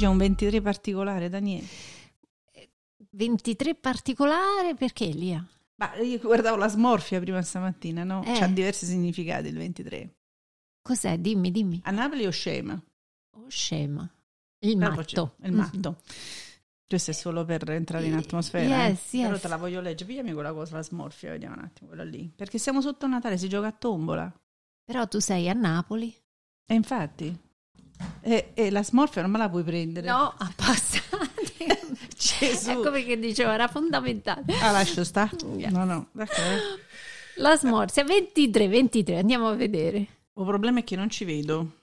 oggi è un 23 particolare, Daniele. 23 particolare perché Lia? Ma io guardavo la smorfia prima stamattina, no? Eh. C'ha diversi significati il 23. Cos'è? Dimmi, dimmi. A Napoli o scema? Oh, scema. Il Però matto. Il matto. Questo è solo per entrare in atmosfera. Yes, eh. Però yes. te la voglio leggere. Pigliami quella cosa, la smorfia, vediamo un attimo quella lì. Perché siamo sotto Natale, si gioca a tombola. Però tu sei a Napoli. E infatti. E, e la smorfia non me la puoi prendere. No, a passare. Gesù. ecco perché dicevo, era fondamentale. Ah, lascio sta? Yes. No, no. d'accordo. La smorfia, 23, 23, andiamo a vedere. Il problema è che non ci vedo.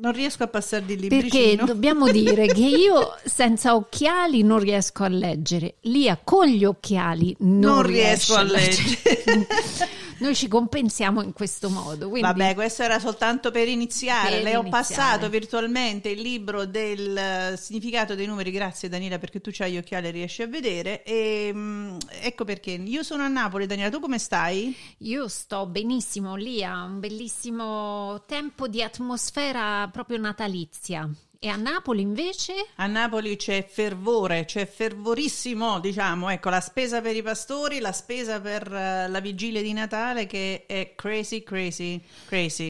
Non riesco a passare di Perché libricino. dobbiamo dire che io senza occhiali non riesco a leggere, Lia con gli occhiali non, Non riesco a leggere. Noi ci compensiamo in questo modo. Quindi Vabbè, questo era soltanto per iniziare. Per Le ho iniziare. passato virtualmente il libro del eh, significato dei numeri. Grazie Daniela perché tu c'hai gli occhiali e riesci a vedere. E, mm, ecco perché. Io sono a Napoli, Daniela, tu come stai? io sto benissimo, Lia, un bellissimo tempo di atmosfera proprio natalizia. E a Napoli invece? A Napoli c'è fervore, c'è fervorissimo, diciamo, ecco, la spesa per i pastori, la spesa per eh, la vigilia di Natale che è crazy, crazy, crazy.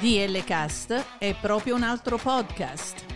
DL Cast è proprio un altro podcast.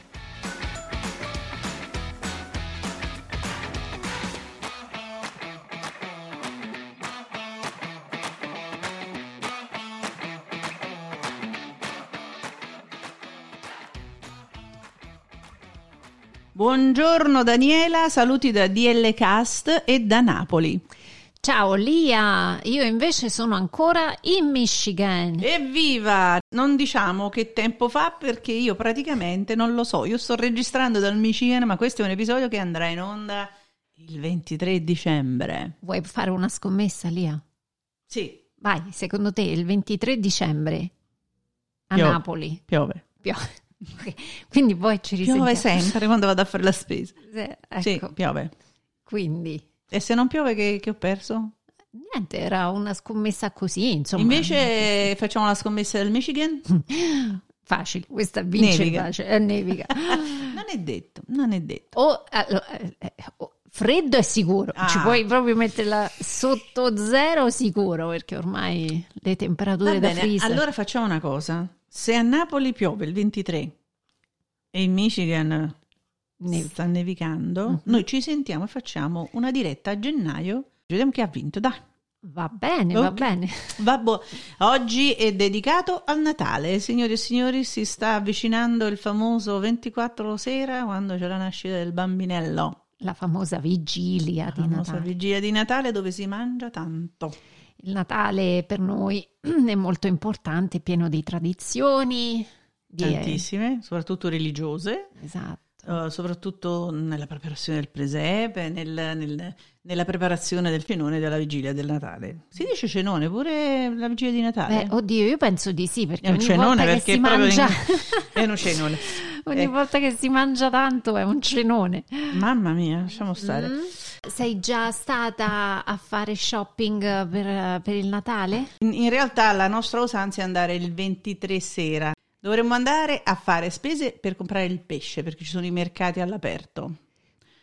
Buongiorno Daniela, saluti da DL Cast e da Napoli. Ciao Lia, io invece sono ancora in Michigan. Evviva! Non diciamo che tempo fa perché io praticamente non lo so. Io sto registrando dal Michigan, ma questo è un episodio che andrà in onda il 23 dicembre. Vuoi fare una scommessa, Lia? Sì, Vai, secondo te il 23 dicembre a Piove. Napoli piove. piove. Ok, Quindi poi ci risentiamo. Piove sempre quando vado a fare la spesa. Eh, Sì, Ecco, piove. quindi E se non piove che, che ho perso? niente, era una scommessa così, insomma. Invece facciamo la scommessa del Michigan? facile, questa vince Nevica. facile, è nevica. Non è detto, non è detto. O, allora, eh, eh, o- freddo è sicuro, ci Ah. puoi proprio metterla sotto zero sicuro perché ormai le temperature Va da bene, freezer. allora facciamo una cosa. Se a Napoli piove il 23 e in Michigan Nevica. sta nevicando, Mhm. noi ci sentiamo e facciamo una diretta a gennaio. Vediamo chi ha vinto, dai. Va bene, va Ok. bene. Vabbè, oggi è dedicato al Natale, signori e signori, si sta avvicinando il famoso 24 sera quando c'è la nascita del bambinello. La famosa vigilia La di famosa Natale. vigilia di Natale dove si mangia tanto. Il Natale per noi è molto importante, pieno di tradizioni. Di, Tantissime, soprattutto religiose. esatto. Uh, soprattutto nella preparazione del presepe, nel- nel- nella preparazione del cenone della vigilia del Natale. Si dice cenone pure la vigilia di Natale? Beh, oddio, io penso di sì, perché è un ogni cenone perché si è proprio mangia in- è un cenone. ogni Eh. volta che si mangia tanto è un cenone. Mamma mia, lasciamo stare. Mm. Sei già stata a fare shopping per, per il Natale? In, in realtà la nostra usanza è andare il 23 sera. Dovremmo andare a fare spese per comprare il pesce perché ci sono i mercati all'aperto.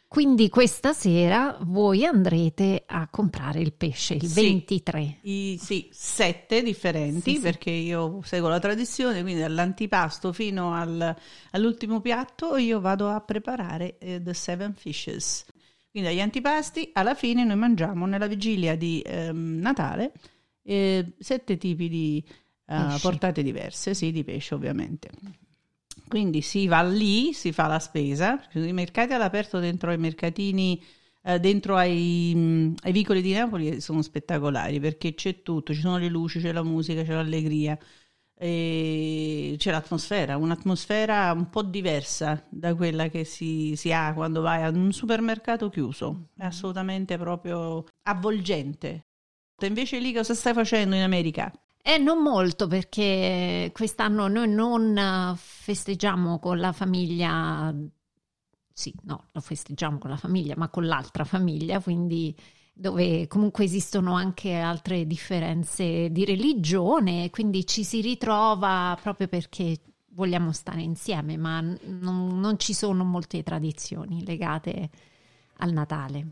Quindi questa sera voi andrete a comprare il pesce il Sì. 23. I, sì, sette differenti Sì, sì. perché io seguo la tradizione, quindi dall'antipasto fino al- all'ultimo piatto io vado a preparare eh, the seven fishes. Quindi agli antipasti alla fine noi mangiamo nella vigilia di ehm, Natale eh, sette tipi di eh, portate diverse, sì, di pesce ovviamente. Quindi si va lì, si fa la spesa, i mercati all'aperto dentro i mercatini eh, dentro ai, mh, ai vicoli di Napoli sono spettacolari perché c'è tutto, ci sono le luci, c'è la musica, c'è l'allegria, e c'è l'atmosfera, un'atmosfera un po' diversa da quella che si, si ha quando vai ad un supermercato chiuso, è assolutamente proprio avvolgente. Invece lì cosa stai facendo in America? Eh, non molto perché quest'anno noi non festeggiamo con la famiglia, sì, no, lo festeggiamo con la famiglia, ma con l'altra famiglia, quindi dove comunque esistono anche altre differenze di religione, quindi ci si ritrova proprio perché vogliamo stare insieme, ma non, non ci sono molte tradizioni legate al Natale.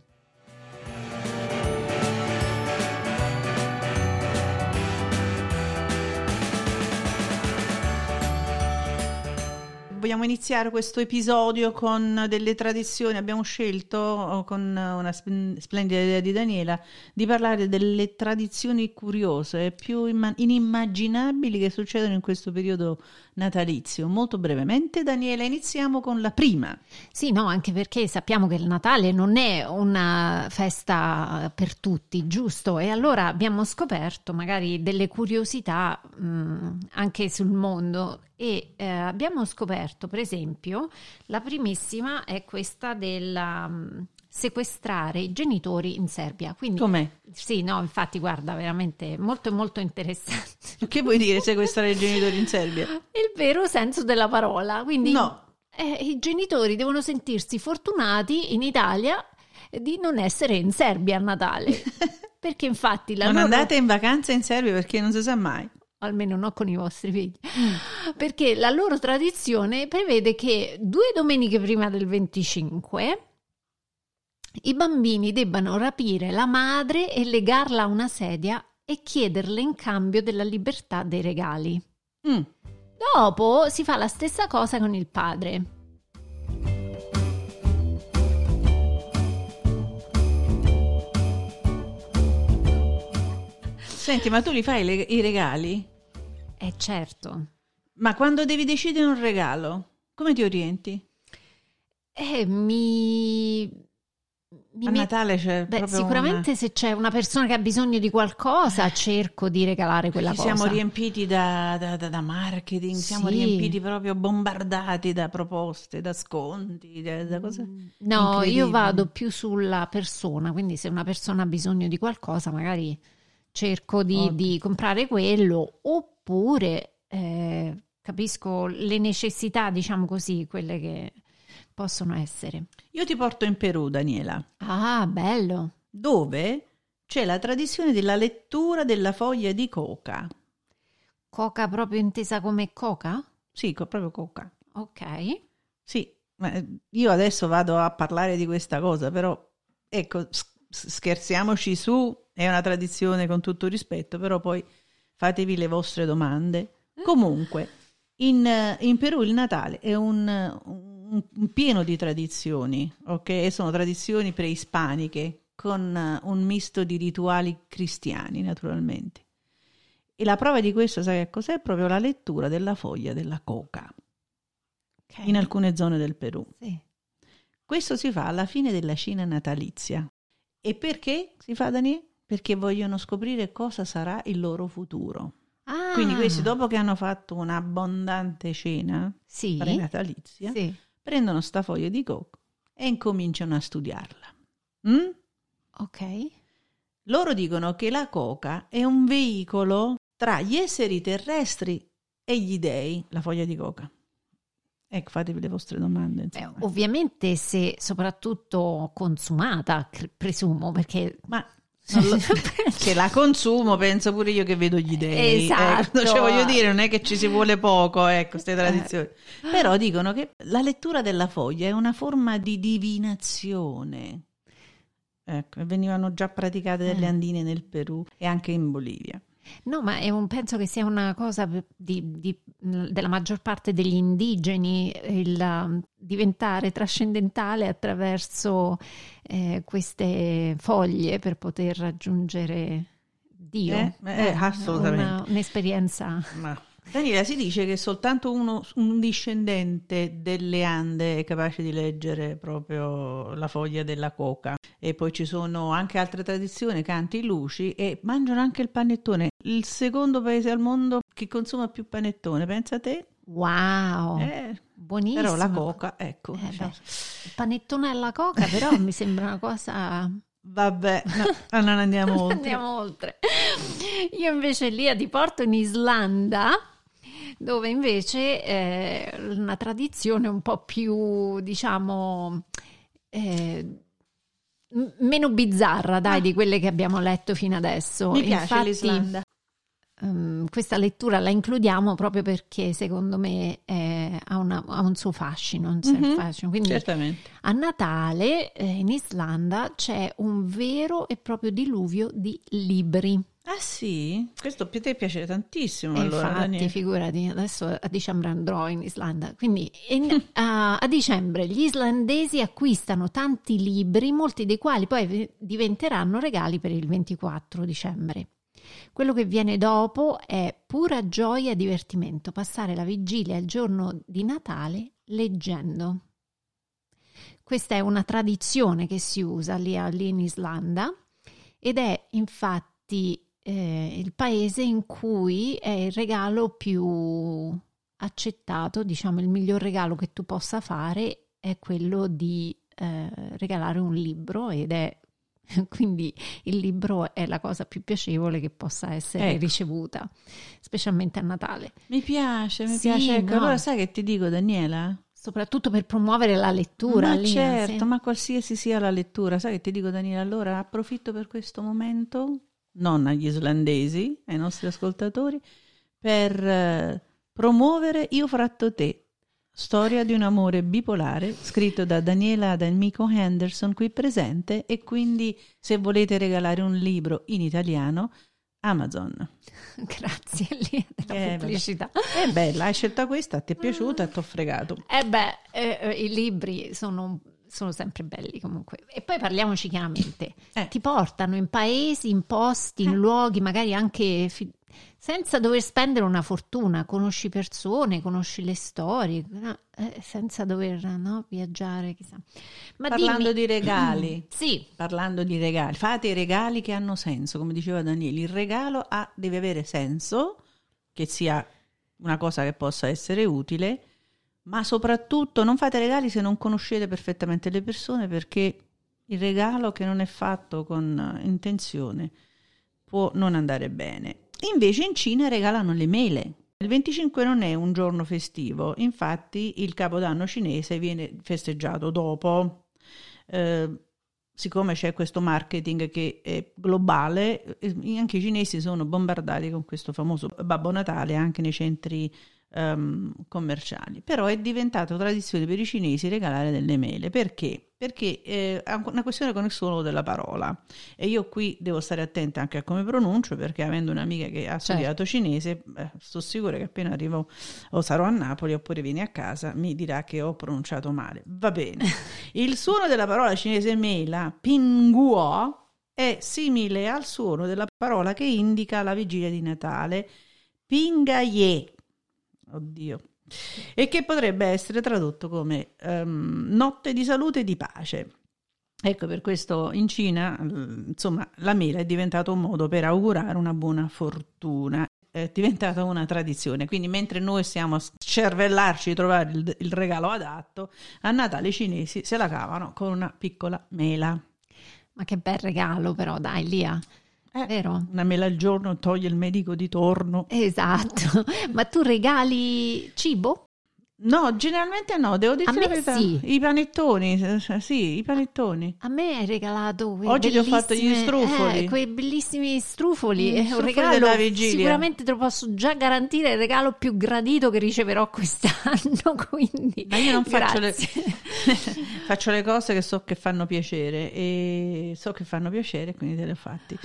Vogliamo iniziare questo episodio con delle tradizioni. Abbiamo scelto, oh, con una splendida idea di Daniela, di parlare delle tradizioni curiose, più inimmaginabili che succedono in questo periodo natalizio. Molto brevemente, Daniela, iniziamo con la prima. Sì, no, anche perché sappiamo che il Natale non è una festa per tutti, giusto? E allora abbiamo scoperto magari delle curiosità mh, mm, anche sul mondo e eh, abbiamo scoperto, per esempio, la primissima è questa della um, sequestrare i genitori in Serbia. Quindi, Com'è? Sì, no, infatti, guarda, veramente molto molto interessante. Che vuoi dire sequestrare i genitori in Serbia? Il vero senso della parola. Quindi no. Eh, i genitori devono sentirsi fortunati in Italia di non essere in Serbia a Natale. perché infatti la non loro... andate in vacanza in Serbia perché non si sa mai almeno non con i vostri figli, mm. perché la loro tradizione prevede che due domeniche prima del 25 i bambini debbano rapire la madre e legarla a una sedia e chiederle in cambio della libertà dei regali. Mm. Dopo si fa la stessa cosa con il padre. Senti, ma tu li fai le, i regali? Eh certo. Ma quando devi decidere un regalo, come ti orienti? Eh, mi a Natale c'è Beh, sicuramente una... se c'è una persona che ha bisogno di qualcosa cerco di regalare quella Ci cosa siamo riempiti da, da, da, da marketing sì. siamo riempiti proprio bombardati da proposte da sconti da, da cose mm, no io vado più sulla persona quindi se una persona ha bisogno di qualcosa magari cerco di, okay. di comprare quello oppure eh, capisco le necessità diciamo così quelle che possono essere. Io ti porto in Perù, Daniela. Ah, bello. Dove c'è la tradizione della lettura della foglia di coca. Coca proprio intesa come coca? Sì, proprio coca. Ok. Sì, eh, io adesso vado a parlare di questa cosa, però ecco, scherziamoci su, è una tradizione con tutto rispetto, però poi fatevi le vostre domande. Eh. Comunque, in, in Perù il Natale è un, un, un pieno di tradizioni, ok? Sono tradizioni preispaniche con un misto di rituali cristiani, naturalmente. E la prova di questo, sai che cos'è? Proprio la lettura della foglia della coca okay. in alcune zone del Perù. Sì. Questo si fa alla fine della cena natalizia. E perché si fa, Dani? Perché vogliono scoprire cosa sarà il loro futuro. Ah. Quindi questi dopo che hanno fatto un'abbondante cena sì. prenatalizia, sì. prendono sta foglia di cocco e incominciano a studiarla. Mm? Ok. Loro dicono che la coca è un veicolo tra gli esseri terrestri e gli dei, la foglia di coca. Ecco, fatevi le vostre domande. Eh, ovviamente se soprattutto consumata, presumo, perché... Ma che la consumo, penso pure io che vedo gli dei. Esatto. Ecco, cioè, voglio dire, non è che ci si vuole poco, ecco, queste eh. tradizioni. Però dicono che la lettura della foglia è una forma di divinazione. Ecco, venivano già praticate dalle eh. andine nel Perù e anche in Bolivia. No, ma un, penso che sia una cosa di, di, della maggior parte degli indigeni il um, diventare trascendentale attraverso eh, queste foglie per poter raggiungere Dio. Eh, eh, assolutamente. Una, un'esperienza. Ma. Daniela, si dice che soltanto uno, un discendente delle Ande è capace di leggere proprio la foglia della coca. e poi ci sono anche altre tradizioni, canti, luci e mangiano anche il panettone. Il secondo paese al mondo che consuma più panettone, pensa te? Wow, Eh, buonissimo. però la coca, ecco. Eh, cioè, il panettone alla coca però mi sembra una cosa... Vabbè, no, non andiamo oltre. Andiamo oltre. Io invece lì a Diporto in Islanda, dove invece è una tradizione un po' più, diciamo, eh, meno bizzarra, dai, Ah. di quelle che abbiamo letto fino adesso. Mi piace Infatti, l'Islanda. ehm, questa lettura la includiamo proprio perché secondo me è- ha, una- ha un suo fascino, un Mhm. fascino. Quindi Certamente. a Natale eh, in Islanda c'è un vero e proprio diluvio di libri. Ah sì? Questo a te piace tantissimo E allora, infatti, Daniele. figurati, adesso a dicembre andrò in Islanda. Quindi in- a, a dicembre gli islandesi acquistano tanti libri, molti dei quali poi diventeranno regali per il 24 dicembre. Quello che viene dopo è pura gioia e divertimento, passare la vigilia il giorno di Natale leggendo. Questa è una tradizione che si usa lì, lì in Islanda ed è infatti eh, il paese in cui è il regalo più accettato, diciamo il miglior regalo che tu possa fare è quello di eh, regalare un libro ed è quindi il libro è la cosa più piacevole che possa essere Ecco. ricevuta, specialmente a Natale, Mi piace, mi Sì, piace. Ecco, no. allora sai che ti dico, Daniela? soprattutto per promuovere la lettura. ma lì, certo, sì. ma qualsiasi sia la lettura, sai che ti dico, Daniela? Allora approfitto per questo momento, non agli islandesi, ai nostri ascoltatori, per eh, promuovere Io fratto te. Storia di un amore bipolare, scritto da Daniela D'Amico Henderson qui presente e quindi se volete regalare un libro in italiano, Amazon. Grazie lì della Eh, pubblicità. È bella, hai scelta questa, ti è piaciuta ti ho fregato. Eh beh, eh, eh, i libri sono, sono sempre belli comunque. E poi parliamoci chiaramente. Eh. Ti portano in paesi, in posti, in Eh. luoghi, magari anche fi- senza dover spendere una fortuna. Conosci persone, conosci le storie, no? Eh, senza dover no, viaggiare, chissà. Ma Parlando dimmi- di regali, Sì, parlando di regali, fate i regali che hanno senso, come diceva Daniele, il regalo ha- deve avere senso, che sia una cosa che possa essere utile, ma soprattutto non fate regali se non conoscete perfettamente le persone perché il regalo che non è fatto con eh, intenzione può non andare bene. Invece in Cina regalano le mele. Il 25 non è un giorno festivo, infatti il capodanno cinese viene festeggiato dopo. Eh, siccome c'è questo marketing che è globale, eh, anche i cinesi sono bombardati con questo famoso Babbo Natale anche nei centri ehm, commerciali. Però è diventato tradizione per i cinesi regalare delle mele. Perché? Perché eh, è una questione con il suono della parola. E io qui devo stare attenta anche a come pronuncio, perché avendo un'amica che ha studiato cinese, eh, sto sicura che appena arrivo o sarò a Napoli oppure vieni a casa, mi dirà che ho pronunciato male. Va bene. Il suono della parola cinese mela, pinguo, è simile al suono della parola che indica la vigilia di Natale, pingaye. Oddio. E che potrebbe essere tradotto come ehm, notte di salute e di pace. Ecco, per questo in Cina, insomma, la mela è diventato un modo per augurare una buona fortuna. È diventata una tradizione. Quindi, mentre noi stiamo a cervellarci di trovare il, il regalo adatto, a Natale i cinesi se la cavano con una piccola mela. ma che bel regalo però, dai, Lia. Eh, Vero? Una mela al giorno toglie il medico di torno. Esatto. Ma tu regali cibo? No, generalmente no, devo dirti A la verità. sì. I panettoni, eh, sì, i panettoni. A me hai regalato quei Oggi ti ho fatto gli strufoli. eh, quei bellissimi strufoli. È un regalo. Sicuramente te lo posso già garantire. È il regalo più gradito che riceverò quest'anno. Quindi, Ma io non faccio le, faccio le cose che so che fanno piacere e so che fanno piacere, quindi te le ho fatti.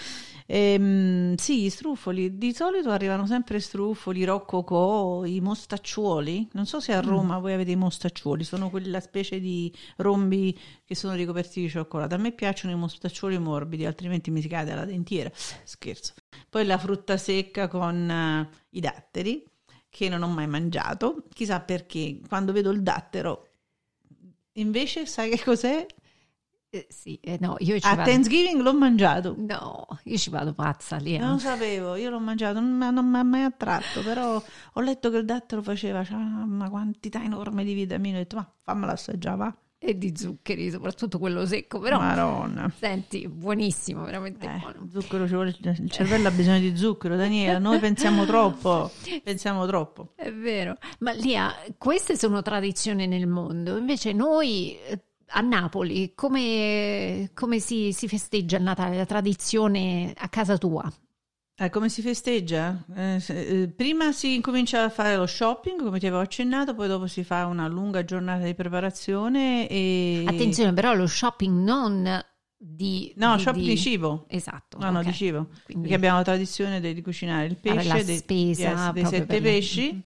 Ehm, sì, i strufoli, di solito arrivano sempre strufoli, roccocò, i mostacciuoli. Non so se a Roma voi avete i mostacciuoli, sono quella specie di rombi che sono ricoperti di cioccolato. A me piacciono i mostacciuoli morbidi, altrimenti mi si cade la dentiera. Scherzo. Poi la frutta secca con eh, i datteri, che non ho mai mangiato, chissà perché quando vedo il dattero Invece, sai che cos'è? Eh, sì, eh, no, io ci A vado... Thanksgiving l'ho mangiato. No, io ci vado pazza lì. Non lo sapevo, io l'ho mangiato, non, mi- non mi ha mai attratto, però ho letto che il dattero faceva una quantità enorme di vitamine, ho detto ma fammela assaggiare, va. E di zuccheri, soprattutto quello secco, però... Maronna. Senti, buonissimo, veramente Eh, buono. zucchero ci vuole, il cervello ha bisogno di zucchero, Daniela, noi pensiamo troppo, pensiamo troppo. È vero, ma Lia, queste sono tradizioni nel mondo, invece noi eh, a Napoli come, come si, si festeggia il Natale, la tradizione a casa tua? Eh, come si festeggia? Eh, eh, prima si incomincia a fare lo shopping, come ti avevo accennato, poi dopo si fa una lunga giornata di preparazione e... Attenzione però lo shopping non di... No, di- shopping di- di cibo. Esatto. No, no, ok. di cibo. Quindi Perché abbiamo la tradizione di, cucinare il pesce, dei, spesa yes, dei sette pesci.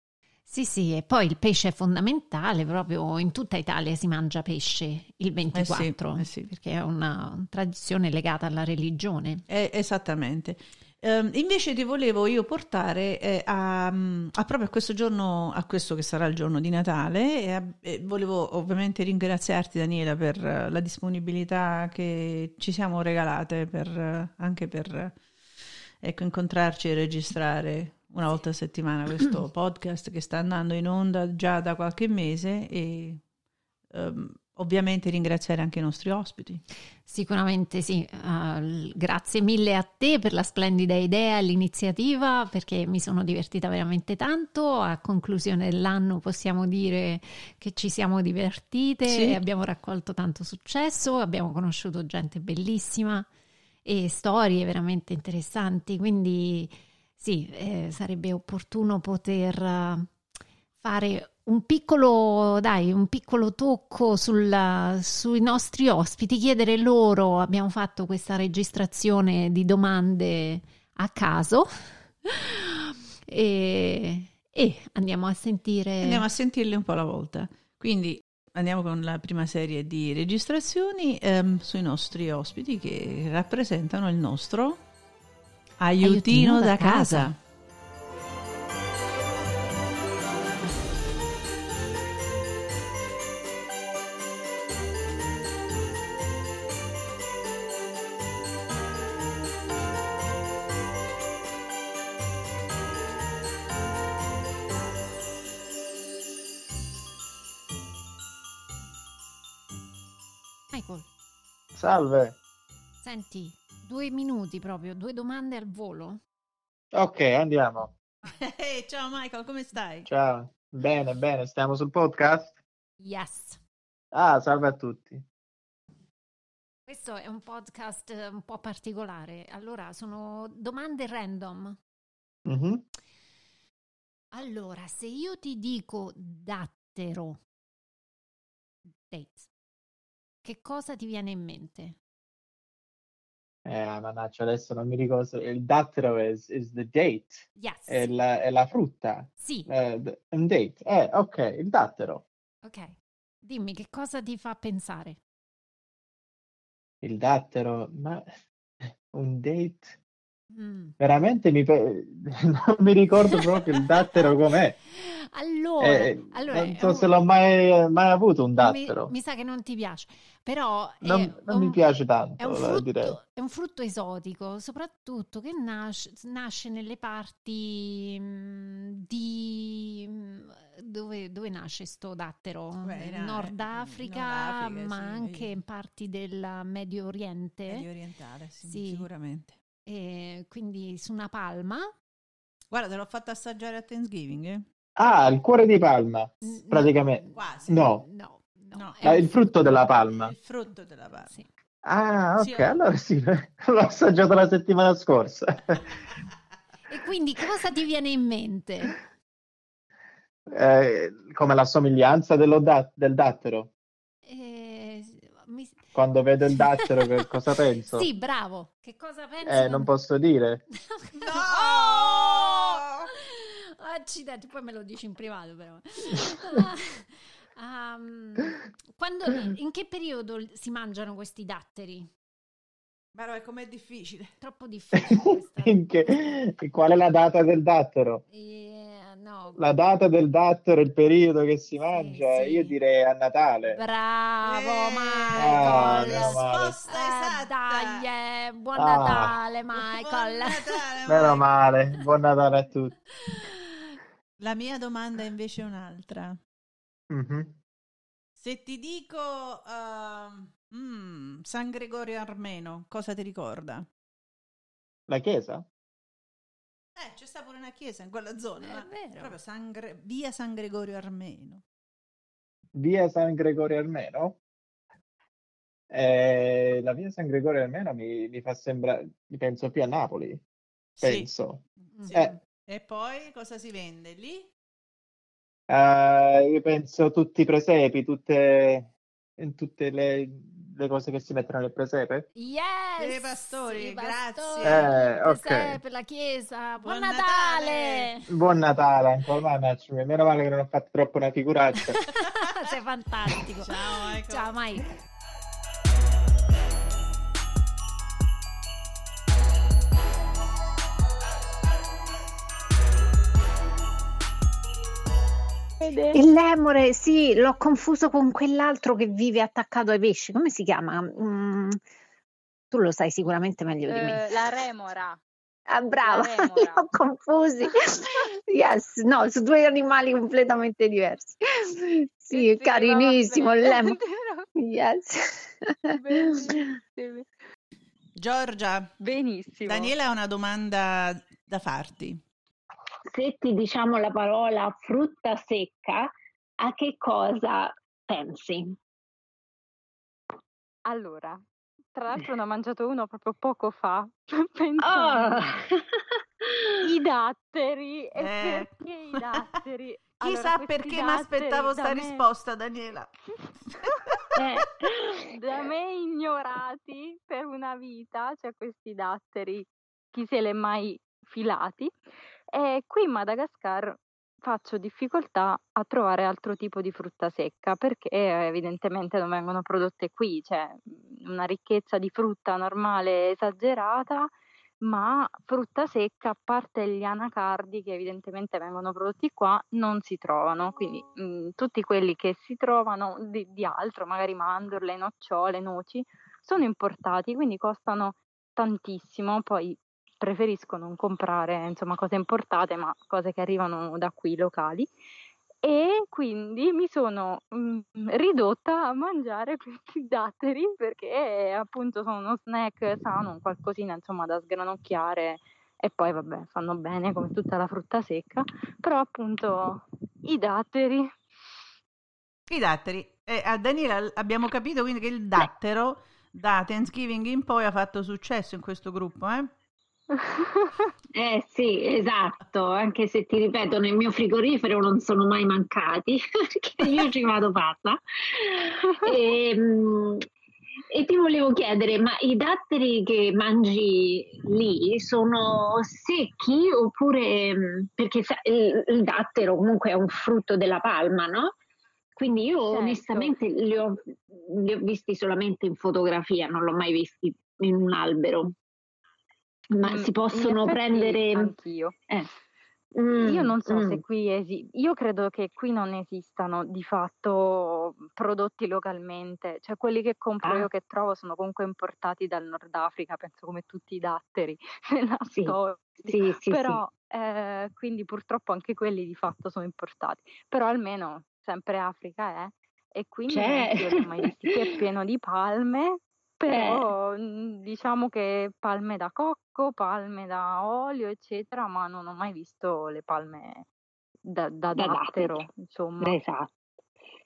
Sì, sì, e poi il pesce è fondamentale, proprio in tutta Italia si mangia pesce il 24, eh sì. perché è una tradizione legata alla religione. Eh, esattamente. Ehm, invece ti volevo io portare eh, a, a proprio a questo giorno, a questo che sarà il giorno di Natale, e, a- e volevo ovviamente ringraziarti Daniela per eh, la disponibilità che ci siamo regalate per, eh, anche per eh, ecco, incontrarci e registrare una volta a settimana questo podcast che sta andando in onda già da qualche mese e ehm, ovviamente ringraziare anche i nostri ospiti. Sicuramente sì, Uh, grazie mille a te per la splendida idea e l'iniziativa perché mi sono divertita veramente tanto. A conclusione dell'anno possiamo dire che ci siamo divertite Sì. e abbiamo raccolto tanto successo, abbiamo conosciuto gente bellissima e storie veramente interessanti, quindi sì, eh, sarebbe opportuno poter eh, fare un piccolo, dai, un piccolo tocco sulla- sui nostri ospiti, chiedere loro, abbiamo fatto questa registrazione di domande a caso e, e andiamo a sentire... Andiamo a sentirle un po' alla volta. Quindi andiamo con la prima serie di registrazioni ehm, sui nostri ospiti che rappresentano il nostro aiutino, Aiutino da da, casa. casa. Michael, Salve. senti, due minuti proprio, due domande al volo. Ok, andiamo. Ehi, ciao Michael, come stai? Ciao. Bene, bene, stiamo sul podcast? Yes. Ah, salve a tutti. Questo è un podcast eh, un po' particolare. Allora, sono domande random. Mhm. Allora, se io ti dico dattero, date, che cosa ti viene in mente? Eh, mannaggia, adesso non mi ricordo. Il dattero is, is the date, Yes. è la, è la frutta. Sì, Eh, d- un date. Eh, ok, il dattero. ok. Dimmi che cosa ti fa pensare? Il dattero, ma un date? Mm. Veramente mi pe- non mi ricordo proprio il dattero com'è. Allora, Eh, allora non è so un- se l'ho mai, mai avuto un mi, dattero. mi sa che non ti piace, però è Non, non mi un- piace È tanto, un, la- direi. frutto, è un frutto esotico, soprattutto che nasce, nasce nelle parti mm, di... mm, Dove, dove nasce sto dattero? Beh, era- Nord Nord Africa, Africa, ma sì, anche in parti del Medio Oriente. Medio orientale, sì, Sì. sicuramente. E quindi su una palma. Guarda, te l'ho fatta assaggiare a Thanksgiving, eh? Ah, il cuore di palma, N- praticamente. Quasi. No, No, no, No, è Ah, il frutto della palma. Il frutto della palma. sì. Ah, Sì, ok, ho- allora sì, l'ho assaggiato la settimana scorsa. E quindi cosa ti viene in mente? Eh, come la somiglianza dello da- del dattero. Quando vedo il dattero, che cosa penso? Sì, bravo. Che cosa pensi? Eh, non posso dire. Oh! Accidenti, poi me lo dici in privato però. Ah, um, quando- in che periodo si mangiano questi datteri? Ma no, com'è difficile. Troppo difficile che- Qual è la data del dattero? Eh, No. La data del dattero, il periodo che si Sì, mangia, sì. io direi a Natale. Bravo, Eh, Michael. male. risposta Eh, esatta. dai, eh, buon Ah. Natale, Buon Michael. Natale, Meno male, buon Natale a tutti. La mia domanda è invece un'altra. Mhm. Se ti dico ehm, mm, San Gregorio Armeno, cosa ti ricorda? La chiesa? Eh, c'è sta pure una chiesa in quella zona. È ma vero. Proprio San Gre- via San Gregorio Armeno. Via San Gregorio Armeno? Eh, la via San Gregorio Armeno mi, mi fa sembrare, mi penso più a Napoli, Sì, penso. sì. Eh. E poi cosa si vende lì? Eh, io penso tutti i presepi, tutte, tutte le, le cose che si mettono nel presepe. Yes! I pastori, i grazie. pastori, Eh, il ok. presepe, la chiesa. Buon, Buon Natale! Buon Natale ancora, meno male che non ho fatto troppo una figuraccia. Sei fantastico. Ciao, Michael. Ciao, Mike. Il lemure, sì, l'ho confuso con quell'altro che vive attaccato ai pesci. Come si chiama? Mm, tu lo sai sicuramente meglio di me. Eh, la remora. Ah, brava, li ho confusi. Yes, no, su due animali completamente diversi. Sì, è sì, carinissimo il lemure. Yes. Giorgia, Benissimo. Daniela ha una domanda da farti. Se ti diciamo la parola frutta secca, a che cosa pensi? Allora, tra l'altro ne ho mangiato uno proprio poco fa. Penso Oh! i datteri. E Eh. perché i datteri? Chissà Allora, perché mi aspettavo da sta me- risposta, Daniela. Eh. da me ignorati per una vita, cioè questi datteri, chi se li è mai filati. E qui in Madagascar faccio difficoltà a trovare altro tipo di frutta secca perché eh, evidentemente non vengono prodotte qui, cioè mh, una ricchezza di frutta normale esagerata, ma frutta secca, a parte gli anacardi che evidentemente vengono prodotti qua, non si trovano. Quindi mh, tutti quelli che si trovano di, di altro, magari mandorle, nocciole, noci, sono importati, quindi costano tantissimo. Poi preferisco non comprare insomma cose importate, ma cose che arrivano da qui locali. E quindi mi sono mm, ridotta a mangiare questi datteri perché appunto sono uno snack sano, un qualcosina insomma da sgranocchiare e poi vabbè fanno bene come tutta la frutta secca, però appunto i datteri I datteri. E a Daniela abbiamo capito quindi che il dattero da Thanksgiving in poi ha fatto successo in questo gruppo, eh? Eh sì, esatto, anche se ti ripeto, nel mio frigorifero non sono mai mancati, perché io ci vado fatta. E, mm, e ti volevo chiedere, ma i datteri che mangi lì sono secchi oppure, mm, perché il, il dattero comunque è un frutto della palma, no? Quindi io Certo. onestamente li ho, li ho visti solamente in fotografia, non l'ho mai visti in un albero. Ma Mm, si possono prendere... anch'io. eh, Io mm, non so mm. se qui esi- io credo che qui non esistano di fatto prodotti localmente, cioè quelli che compro Ah. io che trovo sono comunque importati dal Nord Africa, penso come tutti i datteri nella Sì, storia. Sì, sì, Però eh, quindi purtroppo anche quelli di fatto sono importati, però almeno sempre Africa è e quindi C'è. io mai visti, è pieno di palme, Eh. Però mm, diciamo che palme da cocco, palme da olio, eccetera, ma non ho mai visto le palme da, da Da dattero, datteri. insomma. Esatto.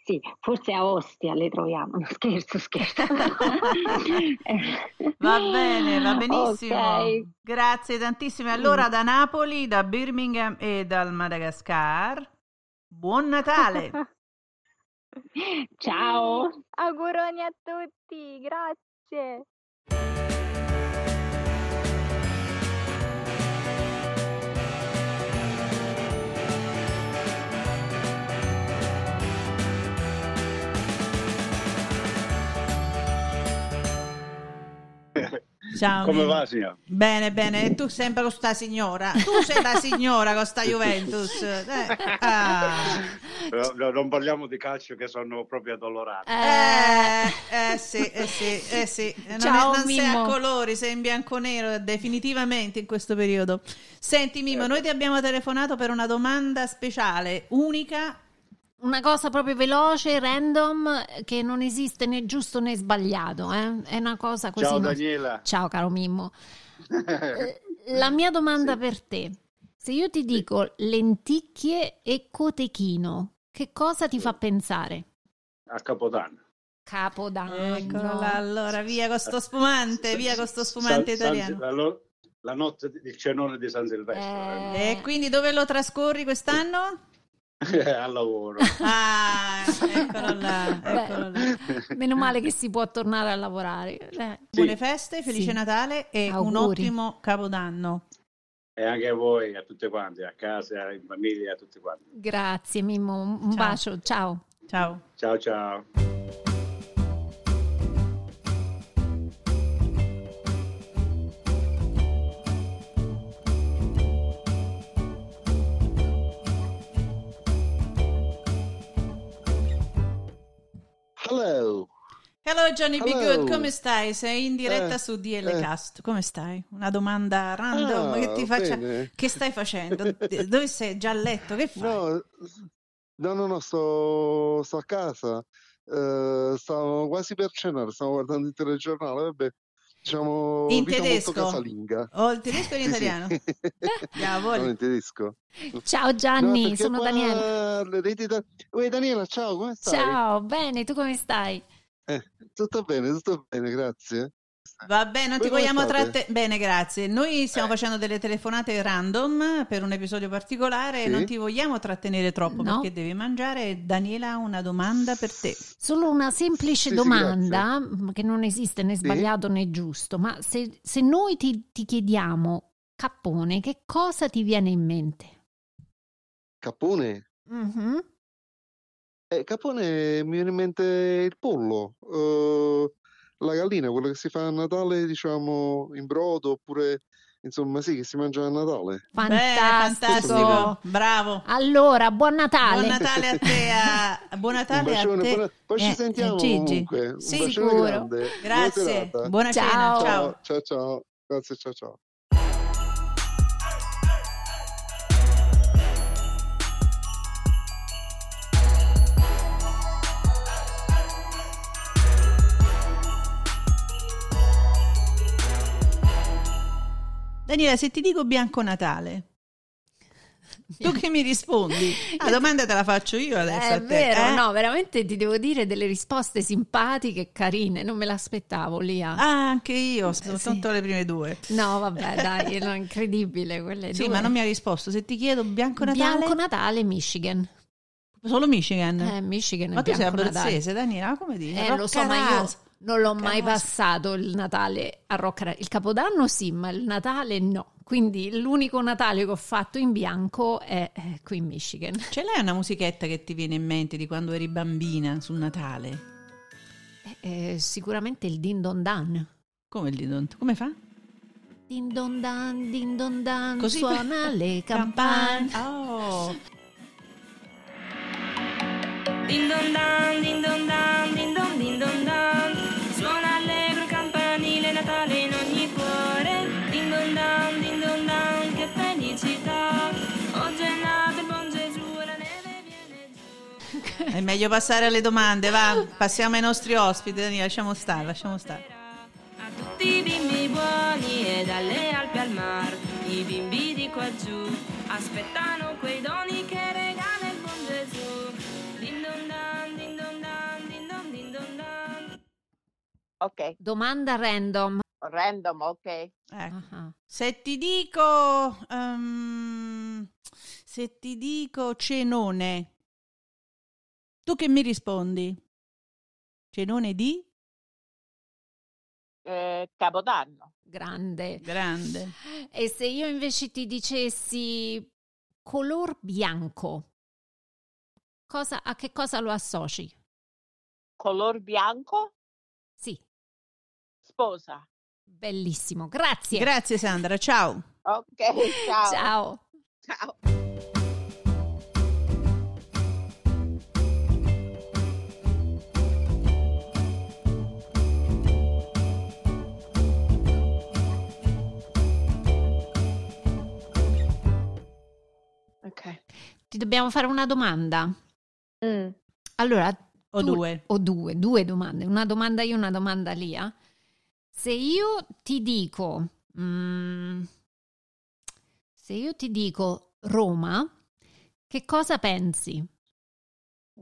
Sì, forse a Ostia le troviamo. No, scherzo, scherzo. Va bene, va benissimo. Ok. Grazie tantissimo. E Allora da Napoli, da Birmingham e dal Madagascar, buon Natale. Ciao. Auguroni a tutti, grazie. 谢 Ciao. Come va, signor? Bene, bene, e tu sempre con sta signora. Tu sei la signora con sta Juventus. Eh, ah. No, no, non parliamo di calcio che sono proprio addolorato. Eh, eh sì, eh sì, eh sì. Non, Ciao, è- non sei a colori, sei in bianco-nero definitivamente in questo periodo. Senti Mimo, noi ti abbiamo telefonato per una domanda speciale, unica. Una cosa proprio veloce, random, che non esiste né giusto né sbagliato, eh? È una cosa così. Ciao no- Daniela. Ciao caro Mimmo. Eh, La mia domanda per te, se io ti dico lenticchie e cotechino, che cosa ti fa pensare? A Capodanno. Capodanno. Eccolo là, allora via con sto spumante, via con sto spumante San- San- italiano. la, la notte del cenone di San Silvestro. Eh, E quindi dove lo trascorri quest'anno? Al lavoro. Ah, eccolo là, eccolo là. Meno male che si può tornare a lavorare. Eh, Buone feste, felice Sì. Natale e un Auguri. ottimo Capodanno. E anche a voi, a tutti quanti, a casa, in famiglia, a tutti quanti. Grazie Mimmo, un un Ciao. bacio, ciao. Ciao. Ciao ciao. Hello. Hello Johnny Be Hello. Good, come stai? Sei in diretta Eh, su DL eh. Cast. Come stai? Una domanda random Ah, che ti faccia. bene. Che stai facendo? Dove sei? Già a letto? Che fai? No, no, no, no, sto, sto a casa. Eh, stavo quasi per cenare, stavo guardando il telegiornale, vabbè, diciamo In vita tedesco? molto casalinga. O il tedesco o in Sì, sì. italiano? Ya, No, in tedesco. Ciao No, Gianni, perché sono qua Daniela. da- Uè, Daniela, ciao, come stai? Ciao, bene, tu come stai? Eh, tutto bene, tutto bene, grazie. Va bene, non ti Voi come vogliamo trattenere. Bene, grazie. Noi stiamo Eh. facendo delle telefonate random per un episodio particolare e Sì. non ti vogliamo trattenere troppo No. perché devi mangiare. Daniela ha una domanda per te. Solo una semplice Sì, sì, domanda, mh, che non esiste né sbagliato né giusto, ma se, se noi ti, ti chiediamo cappone, che cosa ti viene in mente? Capone? Mhm. Eh, capone mi viene in mente il pollo, eh, la gallina, quello che si fa a Natale, diciamo, in brodo, oppure, insomma, sì, che si mangia a Natale. Fantastico. fantastico. Bravo. Allora, buon Natale. Buon Natale a te. A... Buon Natale a bacione, te. buona- poi Eh, ci eh, sentiamo Gigi. comunque. Un Sì, sicuro. grande. Buona Grazie. serata. Buona Ciao. cena. Ciao. Ciao, ciao, ciao. Grazie, ciao, ciao. Daniela, se ti dico Bianco Natale, tu che mi rispondi? La domanda te la faccio io adesso È a te. vero, eh? no, veramente ti devo dire delle risposte simpatiche e carine, non me l'aspettavo, Lia. Ah, anche io, sì. soltanto le prime due. No, vabbè, dai, è incredibile quelle Sì, due. ma non mi ha risposto. Se ti chiedo Bianco Natale, Bianco Natale, Michigan. solo Michigan. Eh, Michigan ma tu sei abruzzese, Daniela, come dici? Eh, lo so, ma io. Non l'ho mai passato il Natale a Rocca Il Capodanno sì, ma il Natale no. Quindi l'unico Natale che ho fatto in bianco è, è qui in Michigan. Ce l'hai una musichetta che ti viene in mente di quando eri bambina sul Natale? Eh, sicuramente il Din Don Dan. Come il Didon? Come fa? Din Don Dan, Din Don Dan, Così suona le campane. Oh, Din don dan, din don dan, din don din don è meglio passare alle domande, va. Passiamo ai nostri ospiti, Daniela, lasciamo stare, lasciamo stare. A tutti i bimbi buoni e dalle Alpi al mar, i bimbi di qua giù aspettano quei doni che regala il buon Gesù. Din don dan, din don dan, din don din don dan. Ok, Domanda random. random, ok. Ecco. Ah, Se ti dico, ehm, se ti dico cenone, tu che mi rispondi? Cenone di? Eh, Capodanno, grande. Grande. E se io invece ti dicessi color bianco, cosa- a che cosa lo associ? color bianco, Sì, sposa. Bellissimo, grazie. Grazie Sandra, ciao. Ok, ciao. Ciao. Ciao. Ok. Ti dobbiamo fare una domanda. Mm. Allora, O tu- due. o due, due domande, una domanda io, una domanda Lia. Se io ti dico, mm, se io ti dico Roma, che cosa pensi?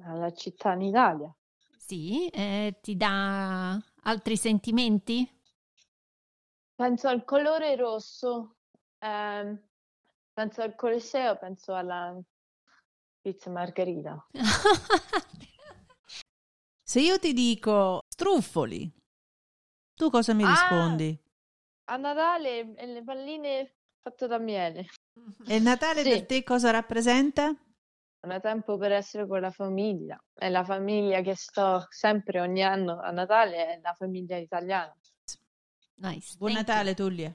Alla città in Italia. Sì, eh, ti dà altri sentimenti? Penso al colore rosso, ehm, penso al Colosseo, penso alla pizza margherita. Se io ti dico struffoli, tu cosa mi Ah! rispondi? A Natale e le palline fatte da miele. E il Natale Sì. per te cosa rappresenta? Non è tempo per essere con la famiglia. È la famiglia che sto sempre ogni anno a Natale, è la famiglia italiana. Nice. Buon thank Natale Tullia.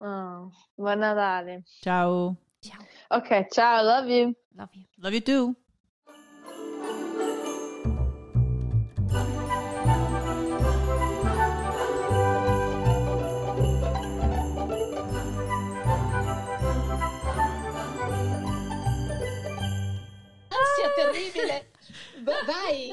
Oh, buon Natale. Ciao. Ciao, Ok, ciao, love you. love you. Love you too. Ansia terribile. Va- Vai.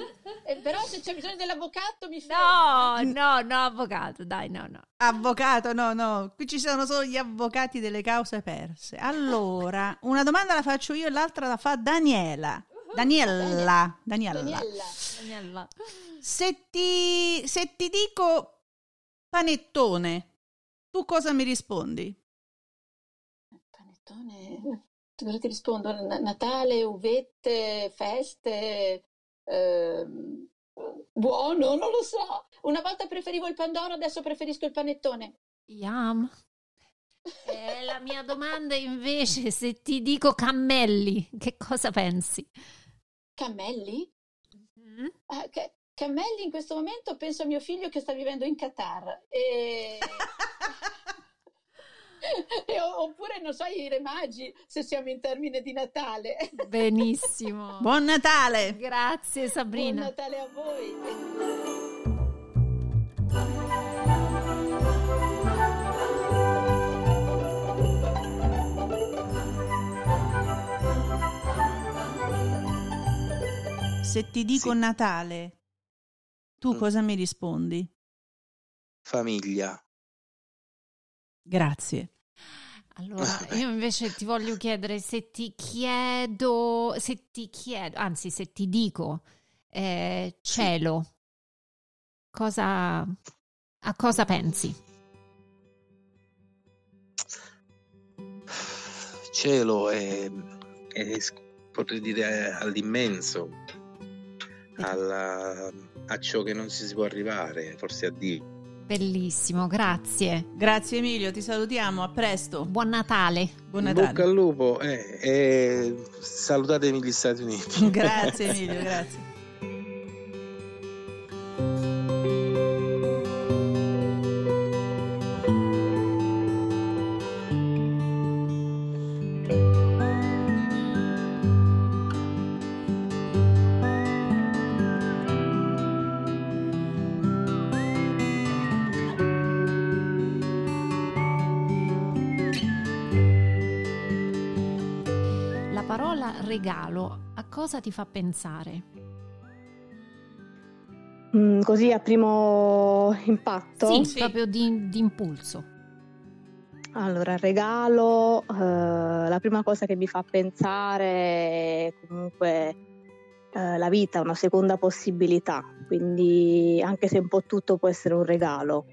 Eh, però se c'è bisogno dell'avvocato mi fermo. No, no, no, avvocato, dai, no, no. Avvocato, no, no, qui ci sono solo gli avvocati delle cause perse. Allora, una domanda la faccio io e l'altra la fa Daniela. Daniela, Daniela. Daniela. Daniela. Se ti, se ti dico panettone, tu cosa mi rispondi? Panettone. Cosa ti rispondo? Natale, uvette, feste. Ehm, buono, non lo so. Una volta preferivo il pandoro, adesso preferisco il panettone. Yum. E la mia domanda invece, se ti dico cammelli, che cosa pensi? Cammelli? Mm? Ah, ca- cammelli in questo momento penso a mio figlio che sta vivendo in Qatar. E... E oppure, non so, i re magi, se siamo in termine di Natale. Benissimo. Buon Natale! Grazie Buon Sabrina. Natale a voi. Se ti dico Sì. Natale, tu Mm. cosa mi rispondi? Famiglia. Grazie. Allora, io invece ti voglio chiedere se ti chiedo, se ti chiedo, anzi se ti dico eh, cielo, cosa, a cosa pensi? Cielo è, è, potrei dire all'immenso, alla- a ciò che non si può arrivare, forse a Dio. Bellissimo, grazie. Grazie Emilio, ti salutiamo, a presto. Buon Natale. Buon In bocca Natale. al lupo eh, e salutatemi gli Stati Uniti. Grazie Emilio, grazie. Parola regalo a cosa ti fa pensare? Mm, così a primo impatto? Sì, Sì. proprio di, di impulso. Allora, regalo, eh, la prima cosa che mi fa pensare è comunque eh, la vita, una seconda possibilità, quindi anche se un po' tutto può essere un regalo.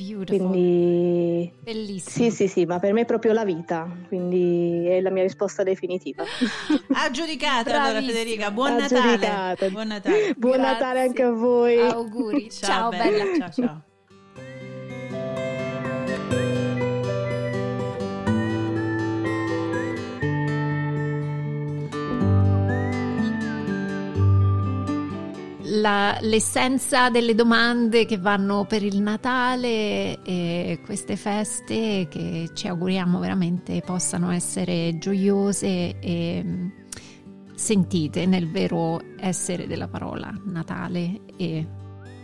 Beautiful. Quindi Bellissimo. sì, sì, sì, ma per me è proprio la vita, quindi è la mia risposta definitiva. Aggiudicata allora. Federica, buon Natale. Buon Natale. Buon Grazie. Natale anche a voi. Auguri. Ciao, bella. Ciao ciao. La- l'essenza delle domande che vanno per il Natale e queste feste che ci auguriamo veramente possano essere gioiose e mm, sentite nel vero essere della parola Natale e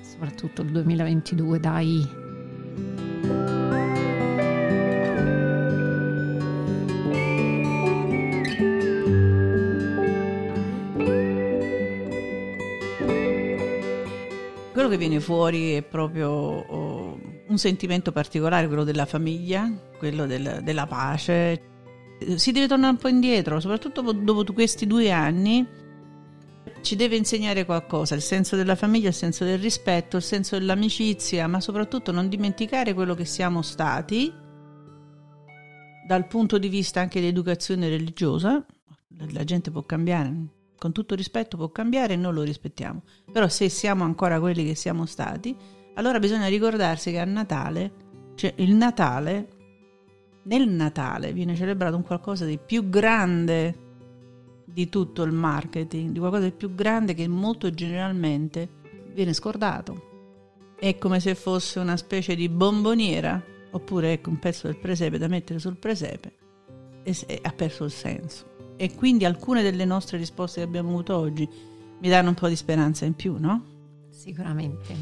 soprattutto il 2022, dai. Quello che viene fuori è proprio oh, un sentimento particolare, quello della famiglia, quello del- della pace. Si deve tornare un po' indietro, soprattutto dopo- questi due anni. Ci deve insegnare qualcosa, il senso della famiglia, il senso del rispetto, il senso dell'amicizia, ma soprattutto non dimenticare quello che siamo stati dal punto di vista anche di educazione religiosa. La gente può cambiare, con tutto rispetto può cambiare e noi lo rispettiamo. Però se siamo ancora quelli che siamo stati, allora bisogna ricordarsi che a Natale, cioè il Natale, nel Natale viene celebrato un qualcosa di più grande di tutto il marketing, di qualcosa di più grande che molto generalmente viene scordato. È come se fosse una specie di bomboniera, oppure ecco un pezzo del presepe da mettere sul presepe e ha perso il senso. E quindi alcune delle nostre risposte che abbiamo avuto oggi mi danno un po' di speranza in più, no? Sicuramente.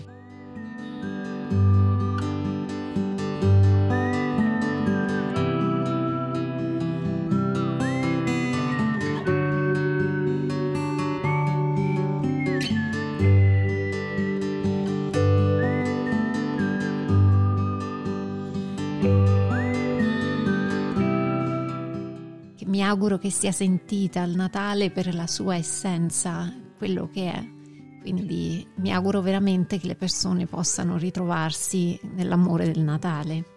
Auguro che sia sentita il Natale per la sua essenza, quello che è. Quindi mi auguro veramente che le persone possano ritrovarsi nell'amore del Natale.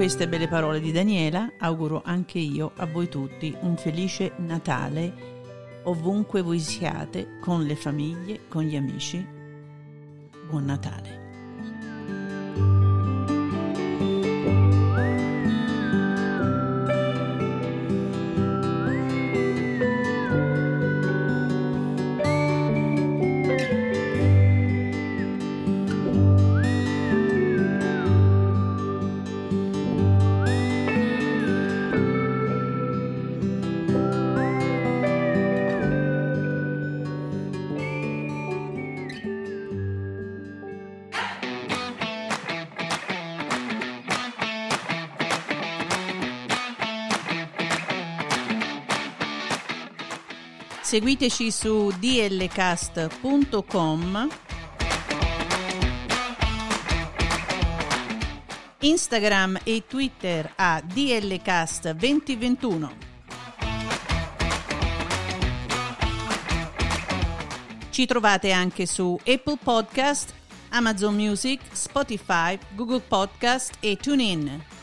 Queste belle parole di Daniela auguro anche io a voi tutti un felice Natale ovunque voi siate, con le famiglie, con gli amici. Buon Natale. Seguiteci su dlcast.com, Instagram e Twitter a dlcast2021. Ci trovate anche su Apple Podcast, Amazon Music, Spotify, Google Podcast e TuneIn.